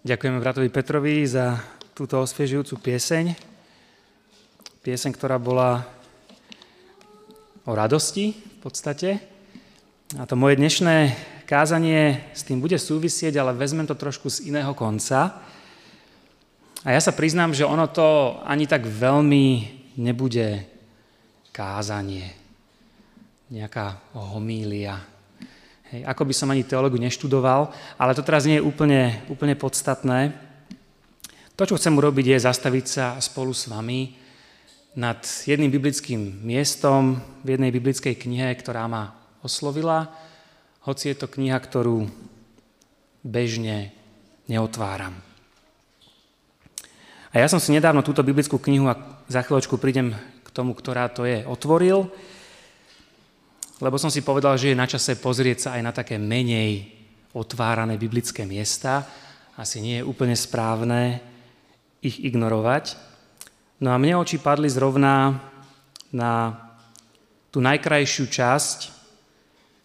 Ďakujeme bratovi Petrovi za túto osviežujúcu pieseň. Pieseň, ktorá bola o radosti v podstate. A to moje dnešné kázanie s tým bude súvisieť, ale vezmem to trošku z iného konca. A ja sa priznám, že ono to ani tak veľmi nebude kázanie, nejaká homília, Hej, ako by som ani teológu neštudoval, ale to teraz nie je úplne, úplne podstatné. To, čo chcem urobiť, je zastaviť sa spolu s vami nad jedným biblickým miestom v jednej biblickej knihe, ktorá ma oslovila, hoci je to kniha, ktorú bežne neotváram. A ja som si nedávno túto biblickú knihu, a za chvíľočku prídem k tomu, ktorá to je, otvoril lebo som si povedal, že je na čase pozrieť sa aj na také menej otvárané biblické miesta. Asi nie je úplne správne ich ignorovať. No a mne oči padli zrovna na tú najkrajšiu časť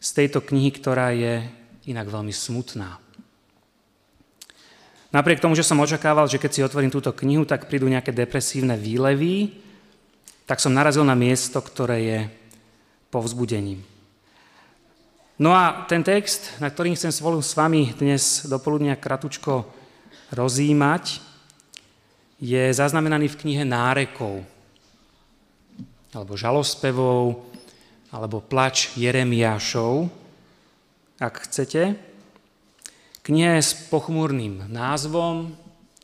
z tejto knihy, ktorá je inak veľmi smutná. Napriek tomu, že som očakával, že keď si otvorím túto knihu, tak prídu nejaké depresívne výlevy, tak som narazil na miesto, ktoré je povzbudením. No a ten text, na ktorým chcem spolu s vami dnes dopoludnia kratučko rozímať, je zaznamenaný v knihe Nárekov, alebo žalospevov, alebo plač Jeremiášov, ak chcete. Kniha je s pochmúrnym názvom,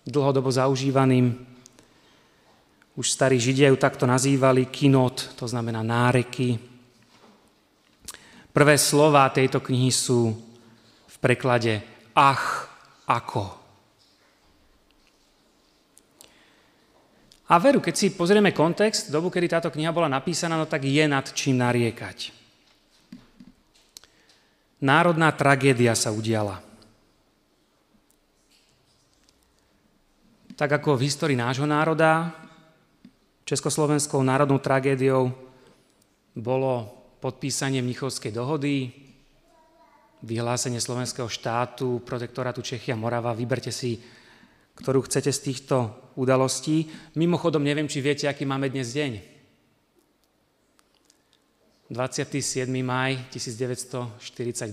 dlhodobo zaužívaným. Už starí Židia ju takto nazývali kinot, to znamená náreky, Prvé slova tejto knihy sú v preklade ach, ako. A veru, keď si pozrieme kontext, dobu, kedy táto kniha bola napísaná, no tak je nad čím nariekať. Národná tragédia sa udiala. Tak ako v histórii nášho národa, Československou národnou tragédiou bolo podpísanie Mnichovskej dohody, vyhlásenie slovenského štátu, protektorátu Čechy a Morava. Vyberte si, ktorú chcete z týchto udalostí. Mimochodom, neviem, či viete, aký máme dnes deň. 27. maj 1942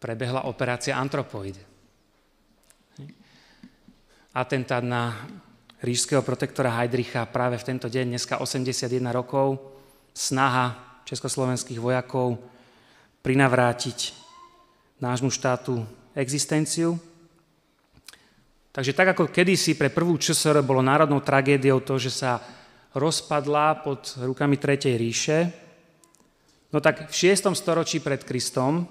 prebehla operácia Antropoid. Atentát na rížského protektora Heidricha práve v tento deň, dneska 81 rokov, snaha československých vojakov prinavrátiť nášmu štátu existenciu. Takže tak ako kedysi pre prvú ČSR bolo národnou tragédiou to, že sa rozpadla pod rukami Tretej ríše, no tak v 6. storočí pred Kristom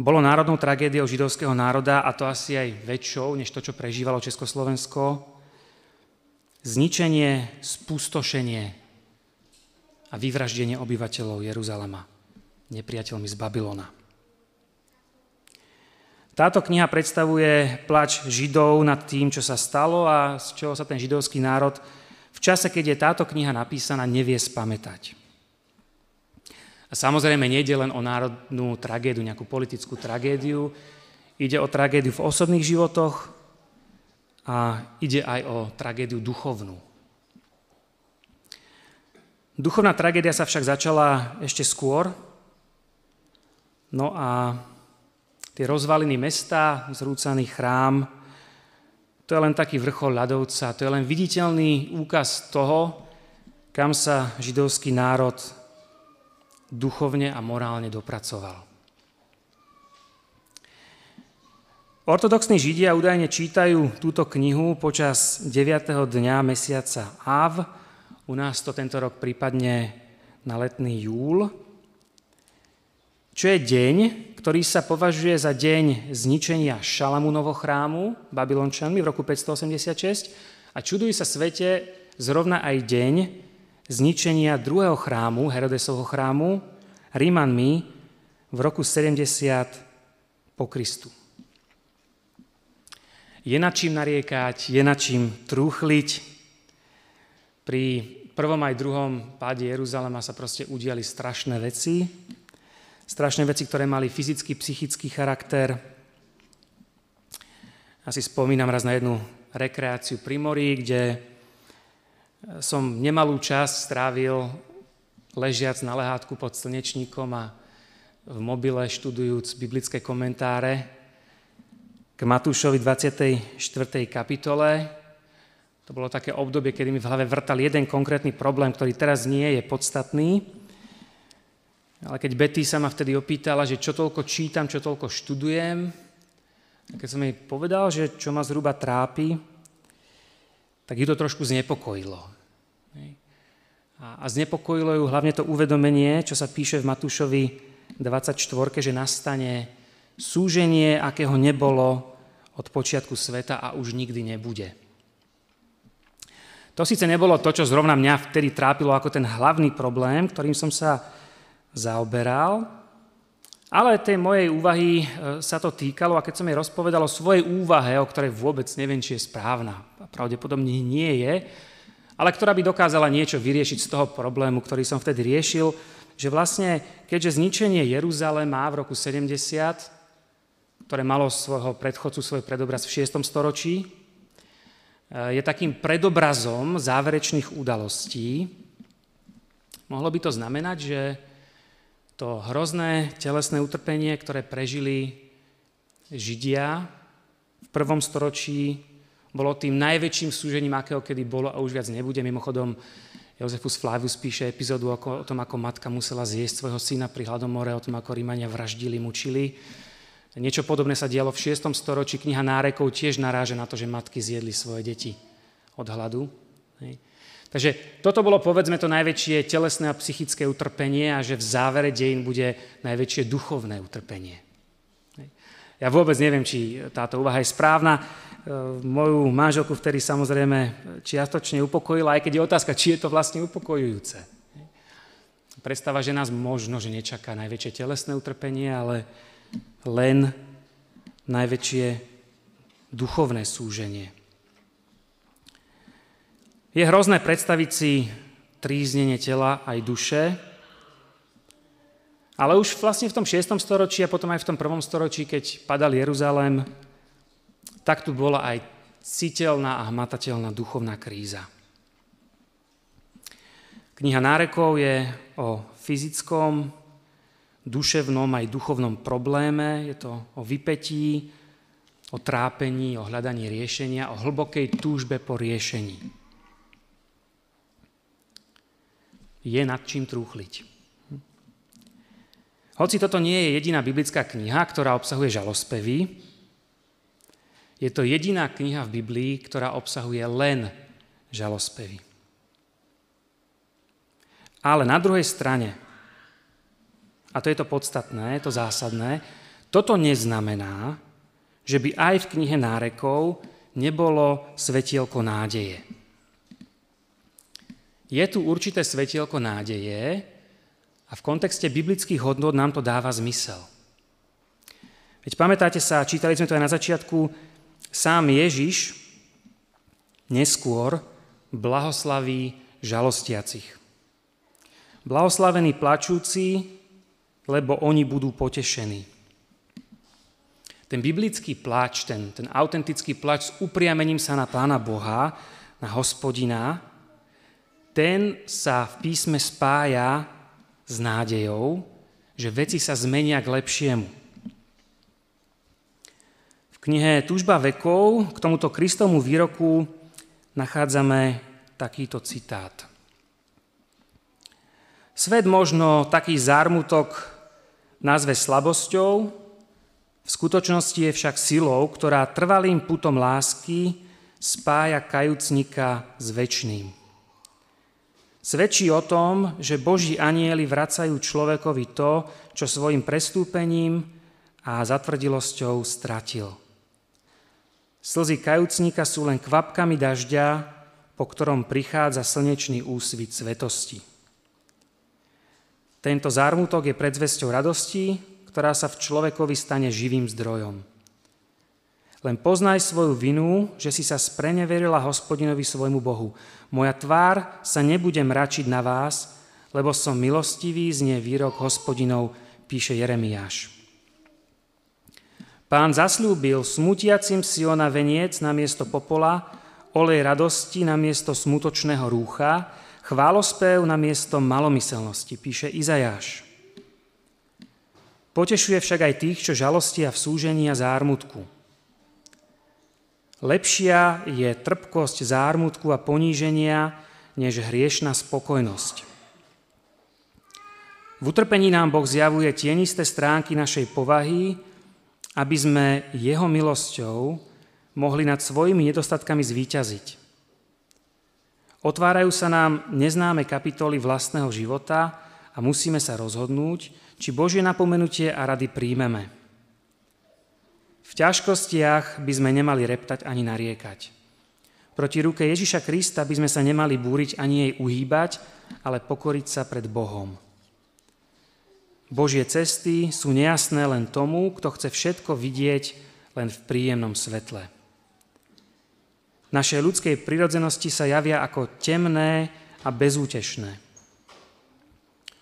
bolo národnou tragédiou židovského národa, a to asi aj väčšou, než to, čo prežívalo Československo, zničenie, spustošenie a vyvraždenie obyvateľov Jeruzalema nepriateľmi z Babylona. Táto kniha predstavuje plač Židov nad tým, čo sa stalo a z čoho sa ten židovský národ v čase, keď je táto kniha napísaná, nevie spamätať. A samozrejme nejde len o národnú tragédiu, nejakú politickú tragédiu, ide o tragédiu v osobných životoch, a ide aj o tragédiu duchovnú. Duchovná tragédia sa však začala ešte skôr. No a tie rozvaliny mesta, zrúcaný chrám, to je len taký vrchol ľadovca, to je len viditeľný úkaz toho, kam sa židovský národ duchovne a morálne dopracoval. Ortodoxní Židia údajne čítajú túto knihu počas 9. dňa mesiaca Av. U nás to tento rok prípadne na letný júl. Čo je deň, ktorý sa považuje za deň zničenia Šalamúnovo chrámu Babylončanmi v roku 586 a čudujú sa svete zrovna aj deň zničenia druhého chrámu, Herodesovho chrámu, Rímanmi v roku 70 po Kristu. Je nad čím nariekať, je nad čím trúchliť. Pri prvom aj druhom páde Jeruzalema sa proste udiali strašné veci. strašné veci, ktoré mali fyzický, psychický charakter. Asi spomínam raz na jednu rekreáciu pri mori, kde som nemalú časť strávil ležiac na lehátku pod slnečníkom a v mobile študujúc biblické komentáre k Matúšovi 24. kapitole. To bolo také obdobie, kedy mi v hlave vrtal jeden konkrétny problém, ktorý teraz nie je podstatný. Ale keď Betty sa ma vtedy opýtala, že čo toľko čítam, čo toľko študujem, keď som jej povedal, že čo ma zhruba trápi, tak ju to trošku znepokojilo. A znepokojilo ju hlavne to uvedomenie, čo sa píše v Matúšovi 24, že nastane súženie, akého nebolo od počiatku sveta a už nikdy nebude. To síce nebolo to, čo zrovna mňa vtedy trápilo ako ten hlavný problém, ktorým som sa zaoberal, ale tej mojej úvahy e, sa to týkalo a keď som jej rozpovedal o svojej úvahe, o ktorej vôbec neviem, či je správna, a pravdepodobne nie je, ale ktorá by dokázala niečo vyriešiť z toho problému, ktorý som vtedy riešil, že vlastne, keďže zničenie Jeruzalema v roku 70, ktoré malo svojho predchodcu, svoj predobraz v 6. storočí, e, je takým predobrazom záverečných udalostí, mohlo by to znamenať, že to hrozné telesné utrpenie, ktoré prežili Židia v prvom storočí, bolo tým najväčším súžením, akého kedy bolo a už viac nebude. Mimochodom, Jozefus Flavius píše epizódu o tom, ako matka musela zjesť svojho syna pri hladomore, o tom, ako Rímania vraždili, mučili. Niečo podobné sa dialo v 6. storočí. Kniha nárekov tiež naráža na to, že matky zjedli svoje deti od hladu. Hej. Takže toto bolo, povedzme, to najväčšie telesné a psychické utrpenie a že v závere dejín bude najväčšie duchovné utrpenie. Ja vôbec neviem, či táto úvaha je správna. E, moju manželku vtedy samozrejme čiastočne upokojila, aj keď je otázka, či je to vlastne upokojujúce. Predstava, že nás možno, že nečaká najväčšie telesné utrpenie, ale len najväčšie duchovné súženie. Je hrozné predstaviť si tríznenie tela aj duše, ale už vlastne v tom 6. storočí a potom aj v tom 1. storočí, keď padal Jeruzalém, tak tu bola aj citeľná a hmatateľná duchovná kríza. Kniha nárekov je o fyzickom, duševnom aj duchovnom probléme, je to o vypetí, o trápení, o hľadaní riešenia, o hlbokej túžbe po riešení. je nad čím trúchliť. Hoci toto nie je jediná biblická kniha, ktorá obsahuje žalospevy, je to jediná kniha v Biblii, ktorá obsahuje len žalospevy. Ale na druhej strane, a to je to podstatné, to zásadné, toto neznamená, že by aj v knihe nárekov nebolo svetielko nádeje. Je tu určité svetielko nádeje a v kontexte biblických hodnot nám to dáva zmysel. Veď pamätáte sa, čítali sme to aj na začiatku, sám Ježiš neskôr blahoslaví žalostiacich. Blahoslavení plačúci, lebo oni budú potešení. Ten biblický plač, ten, ten autentický plač s upriamením sa na Pána Boha, na hospodina, ten sa v písme spája s nádejou, že veci sa zmenia k lepšiemu. V knihe Tužba vekov k tomuto Kristomu výroku nachádzame takýto citát. Svet možno taký zármutok nazve slabosťou, v skutočnosti je však silou, ktorá trvalým putom lásky spája kajúcnika s väčšným. Svedčí o tom, že Boží anieli vracajú človekovi to, čo svojim prestúpením a zatvrdilosťou stratil. Slzy kajúcnika sú len kvapkami dažďa, po ktorom prichádza slnečný úsvit svetosti. Tento zármutok je predzvesťou radosti, ktorá sa v človekovi stane živým zdrojom. Len poznaj svoju vinu, že si sa spreneverila hospodinovi svojmu Bohu. Moja tvár sa nebude mračiť na vás, lebo som milostivý, znie výrok hospodinov, píše Jeremiáš. Pán zaslúbil smutiacim Siona veniec na miesto popola, olej radosti na miesto smutočného rúcha, chválospev na miesto malomyselnosti, píše Izajáš. Potešuje však aj tých, čo žalostia v súžení a zármutku. Lepšia je trpkosť zármutku a poníženia, než hriešna spokojnosť. V utrpení nám Boh zjavuje tienisté stránky našej povahy, aby sme jeho milosťou mohli nad svojimi nedostatkami zvíťaziť. Otvárajú sa nám neznáme kapitoly vlastného života a musíme sa rozhodnúť, či Božie napomenutie a rady príjmeme. V ťažkostiach by sme nemali reptať ani nariekať. Proti ruke Ježiša Krista by sme sa nemali búriť ani jej uhýbať, ale pokoriť sa pred Bohom. Božie cesty sú nejasné len tomu, kto chce všetko vidieť len v príjemnom svetle. Našej ľudskej prirodzenosti sa javia ako temné a bezútešné.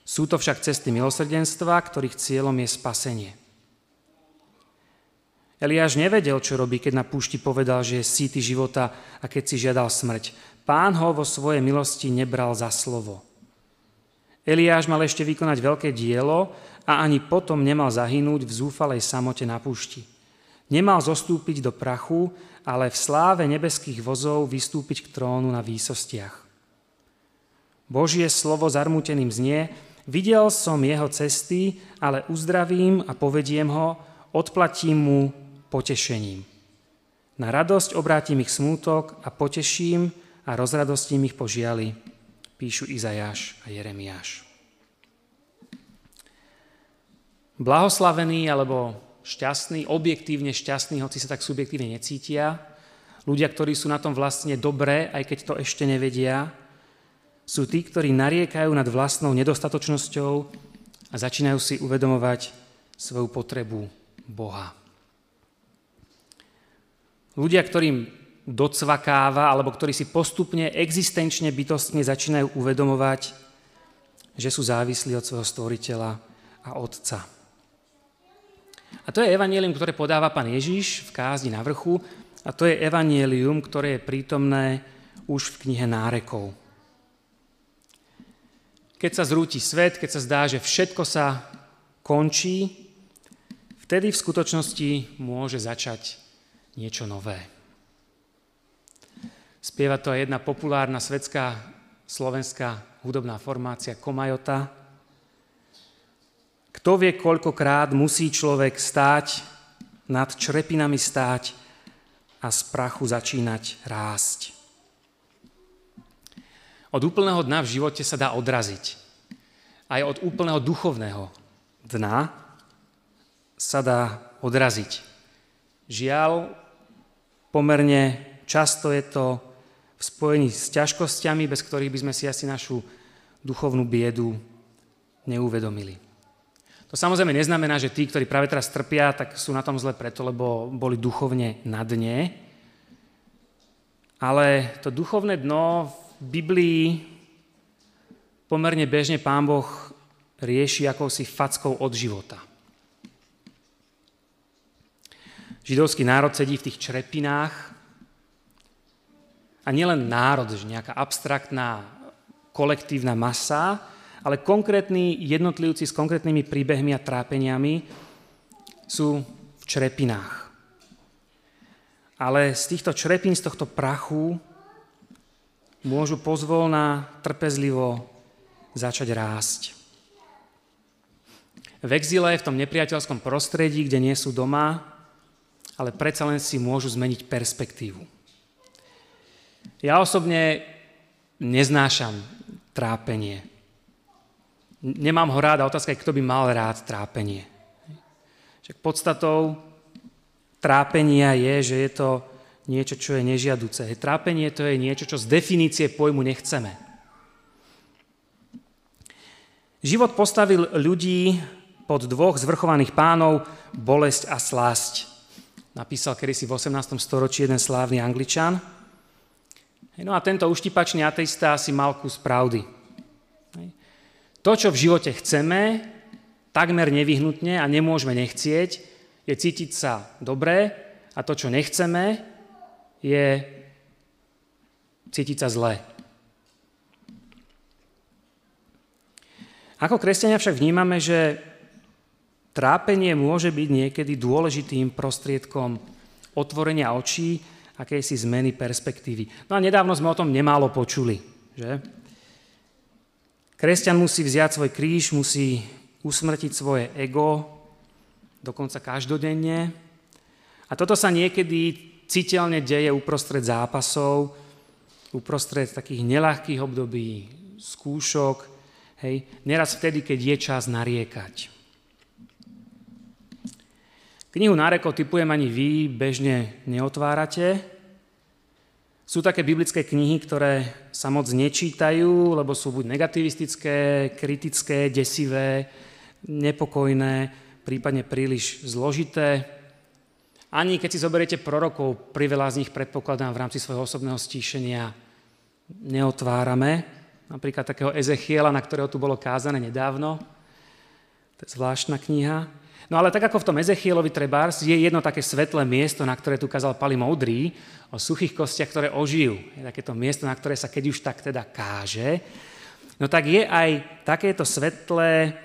Sú to však cesty milosrdenstva, ktorých cieľom je spasenie. Eliáš nevedel, čo robí, keď na púšti povedal, že je síty života a keď si žiadal smrť. Pán ho vo svojej milosti nebral za slovo. Eliáš mal ešte vykonať veľké dielo a ani potom nemal zahynúť v zúfalej samote na púšti. Nemal zostúpiť do prachu, ale v sláve nebeských vozov vystúpiť k trónu na výsostiach. Božie slovo zarmúteným znie, videl som jeho cesty, ale uzdravím a povediem ho, odplatím mu potešením. Na radosť obrátim ich smútok a poteším a rozradostím ich požiali píšu Izajáš a Jeremiáš. Blahoslavení alebo šťastní, objektívne šťastní, hoci sa tak subjektívne necítia, ľudia, ktorí sú na tom vlastne dobré, aj keď to ešte nevedia, sú tí, ktorí nariekajú nad vlastnou nedostatočnosťou a začínajú si uvedomovať svoju potrebu Boha. Ľudia, ktorým docvakáva, alebo ktorí si postupne existenčne bytostne začínajú uvedomovať, že sú závislí od svojho stvoriteľa a Otca. A to je evanielium, ktoré podáva pán Ježiš v kázni na vrchu a to je evanielium, ktoré je prítomné už v knihe nárekov. Keď sa zrúti svet, keď sa zdá, že všetko sa končí, vtedy v skutočnosti môže začať niečo nové. Spieva to aj jedna populárna svetská slovenská hudobná formácia Komajota. Kto vie, koľkokrát musí človek stáť, nad črepinami stáť a z prachu začínať rásť. Od úplného dna v živote sa dá odraziť. Aj od úplného duchovného dna sa dá odraziť. Žiaľ, pomerne často je to v spojení s ťažkosťami, bez ktorých by sme si asi našu duchovnú biedu neuvedomili. To samozrejme neznamená, že tí, ktorí práve teraz trpia, tak sú na tom zle preto, lebo boli duchovne na dne. Ale to duchovné dno v Biblii pomerne bežne Pán Boh rieši akousi fackou od života. Židovský národ sedí v tých črepinách a nielen národ, že nejaká abstraktná kolektívna masa, ale konkrétni jednotlivci s konkrétnymi príbehmi a trápeniami sú v črepinách. Ale z týchto črepín, z tohto prachu môžu pozvolná, trpezlivo začať rásť. V exile, v tom nepriateľskom prostredí, kde nie sú doma, ale predsa len si môžu zmeniť perspektívu. Ja osobne neznášam trápenie. Nemám ho rád a otázka je, kto by mal rád trápenie. Však podstatou trápenia je, že je to niečo, čo je nežiaduce. Trápenie to je niečo, čo z definície pojmu nechceme. Život postavil ľudí pod dvoch zvrchovaných pánov, bolesť a slásť. Napísal kedysi v 18. storočí jeden slávny angličan. No a tento uštipačný ateista si mal kus pravdy. To, čo v živote chceme, takmer nevyhnutne a nemôžeme nechcieť, je cítiť sa dobre a to, čo nechceme, je cítiť sa zle. Ako kresťania však vnímame, že trápenie môže byť niekedy dôležitým prostriedkom otvorenia očí, akejsi zmeny perspektívy. No a nedávno sme o tom nemálo počuli, že? Kresťan musí vziať svoj kríž, musí usmrtiť svoje ego, dokonca každodenne. A toto sa niekedy citeľne deje uprostred zápasov, uprostred takých nelahkých období, skúšok, hej, neraz vtedy, keď je čas nariekať. Knihu nárekov typujem ani vy bežne neotvárate. Sú také biblické knihy, ktoré sa moc nečítajú, lebo sú buď negativistické, kritické, desivé, nepokojné, prípadne príliš zložité. Ani keď si zoberiete prorokov, priveľa z nich predpokladám v rámci svojho osobného stíšenia neotvárame. Napríklad takého Ezechiela, na ktorého tu bolo kázané nedávno. To je zvláštna kniha. No ale tak ako v tom Ezechielovi Trebárs je jedno také svetlé miesto, na ktoré tu kázal Pali Moudrý, o suchých kostiach, ktoré ožijú. Je takéto miesto, na ktoré sa keď už tak teda káže. No tak je aj takéto svetlé,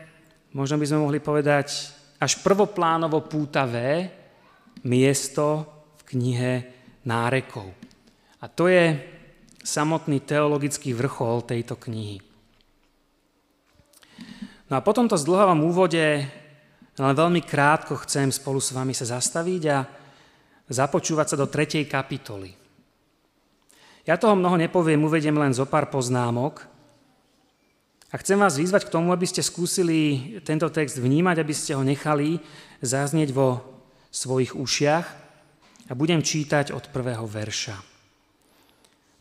možno by sme mohli povedať, až prvoplánovo pútavé miesto v knihe nárekov. A to je samotný teologický vrchol tejto knihy. No a po tomto zdlhavom úvode len veľmi krátko chcem spolu s vami sa zastaviť a započúvať sa do tretej kapitoly. Ja toho mnoho nepoviem, uvediem len zo pár poznámok a chcem vás vyzvať k tomu, aby ste skúsili tento text vnímať, aby ste ho nechali zaznieť vo svojich ušiach a budem čítať od prvého verša.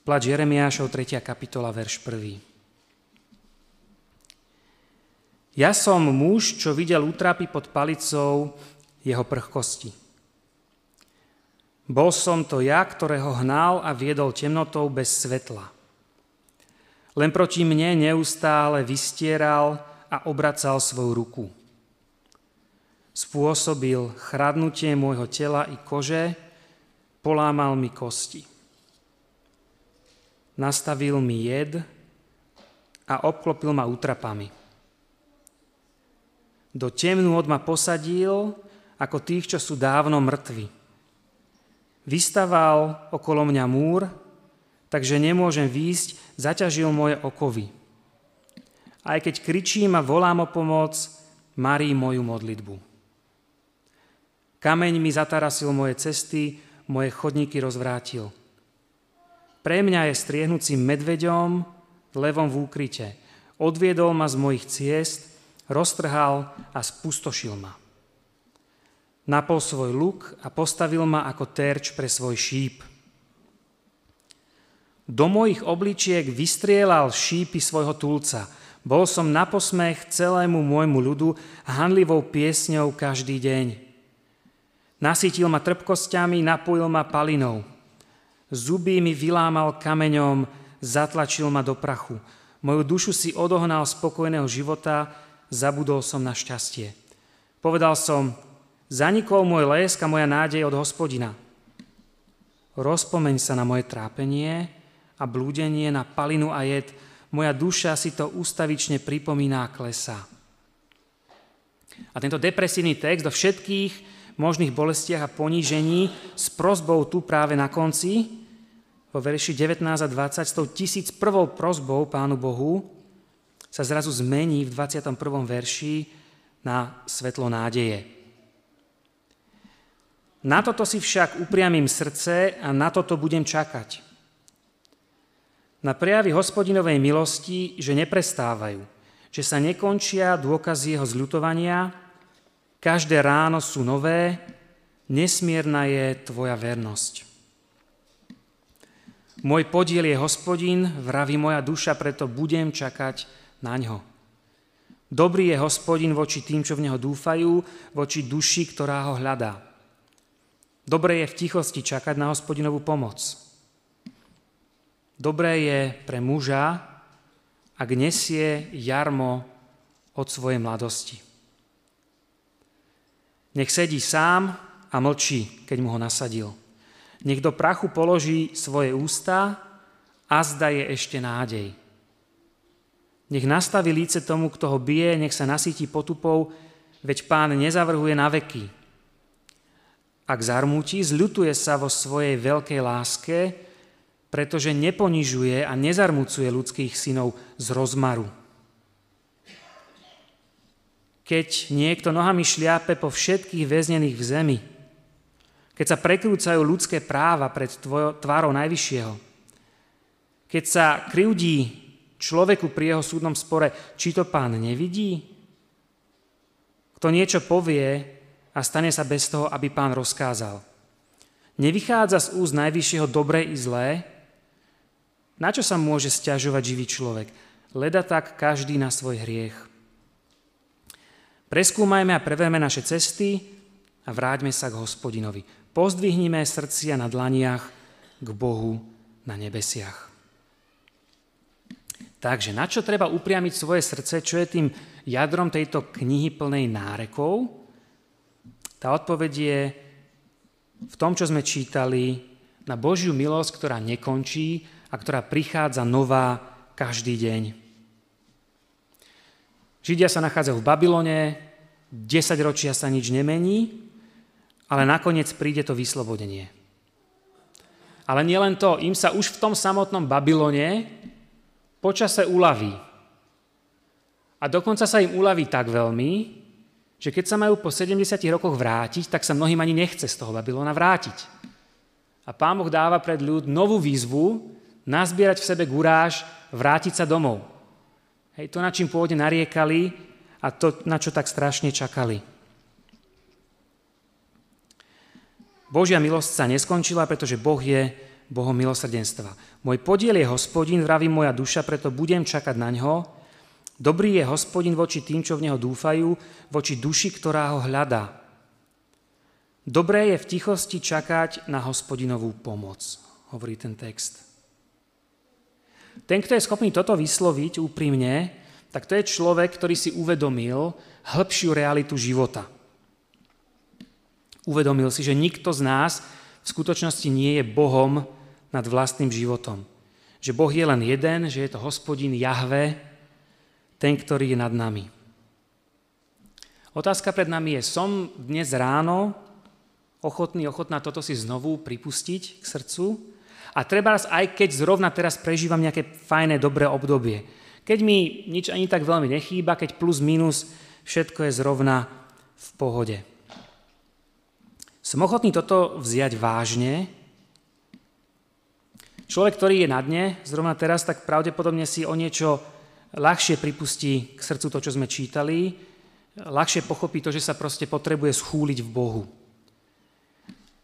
Plač Jeremiášov, 3. kapitola, verš 1. Ja som muž, čo videl útrapy pod palicou jeho prchkosti. Bol som to ja, ktorého hnal a viedol temnotou bez svetla. Len proti mne neustále vystieral a obracal svoju ruku spôsobil chradnutie môjho tela i kože, polámal mi kosti. Nastavil mi jed a obklopil ma útrapami. Do temnú od ma posadil ako tých, čo sú dávno mŕtvi. Vystaval okolo mňa múr, takže nemôžem výjsť, zaťažil moje okovy. Aj keď kričím a volám o pomoc, marí moju modlitbu. Kameň mi zatarasil moje cesty, moje chodníky rozvrátil. Pre mňa je striehnúcim medveďom levom v úkryte. Odviedol ma z mojich ciest, roztrhal a spustošil ma. Napol svoj luk a postavil ma ako terč pre svoj šíp. Do mojich obličiek vystrielal šípy svojho tulca. Bol som na posmech celému môjmu ľudu hanlivou piesňou každý deň. Nasytil ma trpkosťami, napojil ma palinou. Zuby mi vylámal kameňom, zatlačil ma do prachu. Moju dušu si odohnal spokojného života, zabudol som na šťastie. Povedal som, zanikol môj lesk a moja nádej od hospodina. Rozpomeň sa na moje trápenie a blúdenie na palinu a jed. Moja duša si to ustavične pripomíná klesa. A tento depresívny text do všetkých možných bolestiach a ponížení s prozbou tu práve na konci, vo verši 19 a 20, s tou tisíc prvou prozbou Pánu Bohu, sa zrazu zmení v 21. verši na svetlo nádeje. Na toto si však upriamím srdce a na toto budem čakať. Na prejavy hospodinovej milosti, že neprestávajú, že sa nekončia dôkazy jeho zľutovania, Každé ráno sú nové, nesmierna je tvoja vernosť. Môj podiel je hospodin, vraví moja duša, preto budem čakať na ňo. Dobrý je hospodin voči tým, čo v neho dúfajú, voči duši, ktorá ho hľadá. Dobré je v tichosti čakať na hospodinovú pomoc. Dobré je pre muža, ak nesie jarmo od svojej mladosti. Nech sedí sám a mlčí, keď mu ho nasadil. Nech do prachu položí svoje ústa a zda je ešte nádej. Nech nastaví líce tomu, kto ho bije, nech sa nasíti potupou, veď pán nezavrhuje na veky. Ak zarmúti, zľutuje sa vo svojej veľkej láske, pretože neponižuje a nezarmucuje ľudských synov z rozmaru. Keď niekto nohami šliape po všetkých väznených v zemi, keď sa prekrúcajú ľudské práva pred tvárou Najvyššieho, keď sa kryudí človeku pri jeho súdnom spore, či to pán nevidí? Kto niečo povie a stane sa bez toho, aby pán rozkázal. Nevychádza z úst Najvyššieho dobré i zlé, na čo sa môže stiažovať živý človek? Leda tak každý na svoj hriech. Preskúmajme a preverme naše cesty a vráťme sa k hospodinovi. Pozdvihnime srdcia na dlaniach k Bohu na nebesiach. Takže na čo treba upriamiť svoje srdce, čo je tým jadrom tejto knihy plnej nárekov? Tá odpoveď je v tom, čo sme čítali, na Božiu milosť, ktorá nekončí a ktorá prichádza nová každý deň. Židia sa nachádzajú v Babylone, 10 ročia sa nič nemení, ale nakoniec príde to vyslobodenie. Ale nielen to, im sa už v tom samotnom Babylone počase uľaví. A dokonca sa im uľaví tak veľmi, že keď sa majú po 70 rokoch vrátiť, tak sa mnohým ani nechce z toho Babylona vrátiť. A Pán Boh dáva pred ľud novú výzvu, nazbierať v sebe guráž, vrátiť sa domov. Hej, to, na čím pôvodne nariekali a to, na čo tak strašne čakali. Božia milosť sa neskončila, pretože Boh je Bohom milosrdenstva. Môj podiel je hospodin, vraví moja duša, preto budem čakať na ňo. Dobrý je hospodin voči tým, čo v neho dúfajú, voči duši, ktorá ho hľadá. Dobré je v tichosti čakať na hospodinovú pomoc, hovorí ten text. Ten, kto je schopný toto vysloviť úprimne, tak to je človek, ktorý si uvedomil hĺbšiu realitu života. Uvedomil si, že nikto z nás v skutočnosti nie je Bohom nad vlastným životom. Že Boh je len jeden, že je to hospodin Jahve, ten, ktorý je nad nami. Otázka pred nami je, som dnes ráno ochotný, ochotná toto si znovu pripustiť k srdcu? A treba aj keď zrovna teraz prežívam nejaké fajné, dobré obdobie. Keď mi nič ani tak veľmi nechýba, keď plus minus všetko je zrovna v pohode. Som ochotný toto vziať vážne. Človek, ktorý je na dne, zrovna teraz, tak pravdepodobne si o niečo ľahšie pripustí k srdcu to, čo sme čítali, ľahšie pochopí to, že sa proste potrebuje schúliť v Bohu.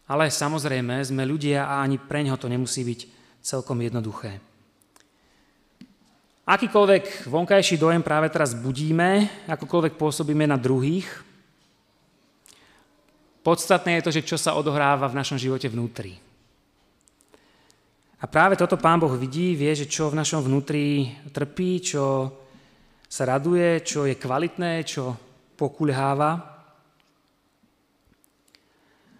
Ale samozrejme, sme ľudia a ani pre ňo to nemusí byť celkom jednoduché. Akýkoľvek vonkajší dojem práve teraz budíme, akokoľvek pôsobíme na druhých, podstatné je to, že čo sa odohráva v našom živote vnútri. A práve toto Pán Boh vidí, vie, že čo v našom vnútri trpí, čo sa raduje, čo je kvalitné, čo pokulháva.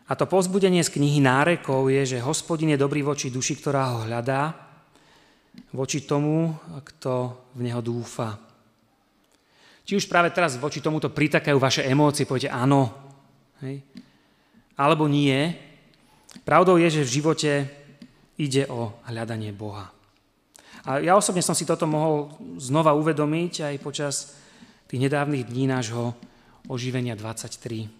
A to pozbudenie z knihy nárekov je, že hospodin je dobrý voči duši, ktorá ho hľadá, voči tomu, kto v neho dúfa. Či už práve teraz voči tomuto pritakajú vaše emócie, poviete áno, hej? alebo nie. Pravdou je, že v živote ide o hľadanie Boha. A ja osobne som si toto mohol znova uvedomiť aj počas tých nedávnych dní nášho oživenia 23.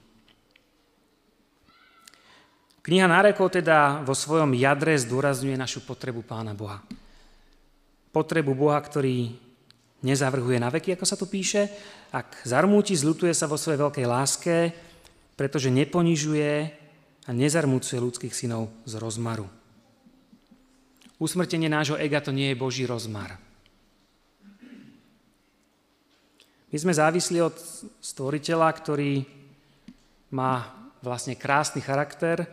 Kniha nárekov teda vo svojom jadre zdôrazňuje našu potrebu Pána Boha. Potrebu Boha, ktorý nezavrhuje na veky, ako sa tu píše, ak zarmúti, zlutuje sa vo svojej veľkej láske, pretože neponižuje a nezarmúcuje ľudských synov z rozmaru. Usmrtenie nášho ega to nie je Boží rozmar. My sme závisli od stvoriteľa, ktorý má vlastne krásny charakter,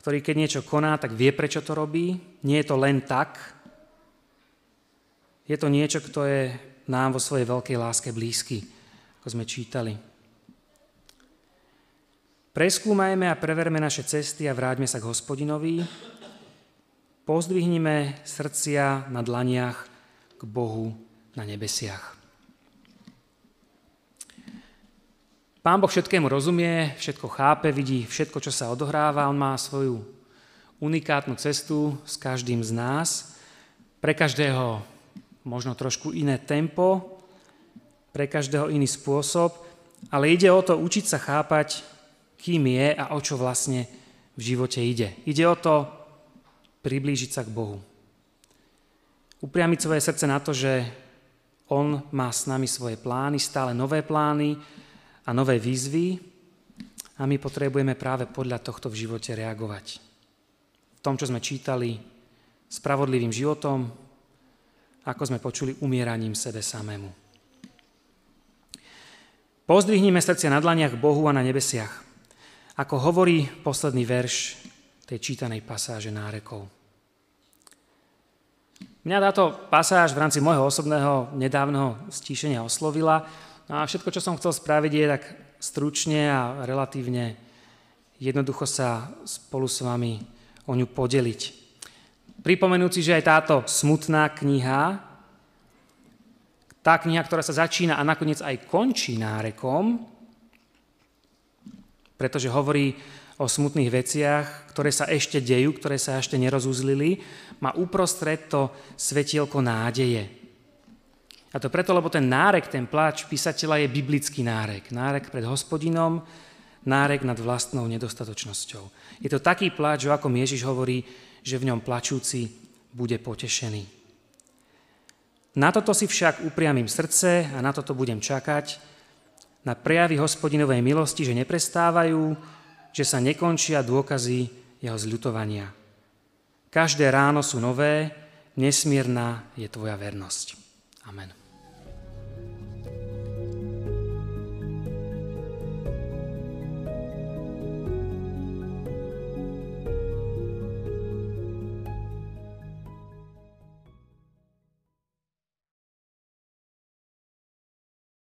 ktorý keď niečo koná, tak vie, prečo to robí. Nie je to len tak. Je to niečo, kto je nám vo svojej veľkej láske blízky, ako sme čítali. Preskúmajme a preverme naše cesty a vráťme sa k hospodinovi. Pozdvihnime srdcia na dlaniach k Bohu na nebesiach. Pán Boh všetkému rozumie, všetko chápe, vidí všetko, čo sa odohráva. On má svoju unikátnu cestu s každým z nás. Pre každého možno trošku iné tempo, pre každého iný spôsob, ale ide o to učiť sa chápať, kým je a o čo vlastne v živote ide. Ide o to priblížiť sa k Bohu. Upriamiť svoje srdce na to, že On má s nami svoje plány, stále nové plány, a nové výzvy a my potrebujeme práve podľa tohto v živote reagovať. V tom, čo sme čítali, spravodlivým životom, ako sme počuli, umieraním sebe samému. Pozdvihnime srdcia na dlaniach Bohu a na nebesiach. Ako hovorí posledný verš tej čítanej pasáže nárekov. Mňa táto pasáž v rámci môjho osobného nedávneho stíšenia oslovila, No a všetko, čo som chcel spraviť, je tak stručne a relatívne jednoducho sa spolu s vami o ňu podeliť. Pripomenúci, že aj táto smutná kniha, tá kniha, ktorá sa začína a nakoniec aj končí nárekom, pretože hovorí o smutných veciach, ktoré sa ešte dejú, ktoré sa ešte nerozuzlili, má uprostred to svetielko nádeje. A to preto, lebo ten nárek, ten pláč písateľa je biblický nárek. Nárek pred hospodinom, nárek nad vlastnou nedostatočnosťou. Je to taký pláč, o akom Ježiš hovorí, že v ňom plačúci bude potešený. Na toto si však upriamím srdce a na toto budem čakať, na prejavy hospodinovej milosti, že neprestávajú, že sa nekončia dôkazy jeho zľutovania. Každé ráno sú nové, nesmierna je tvoja vernosť. Amen.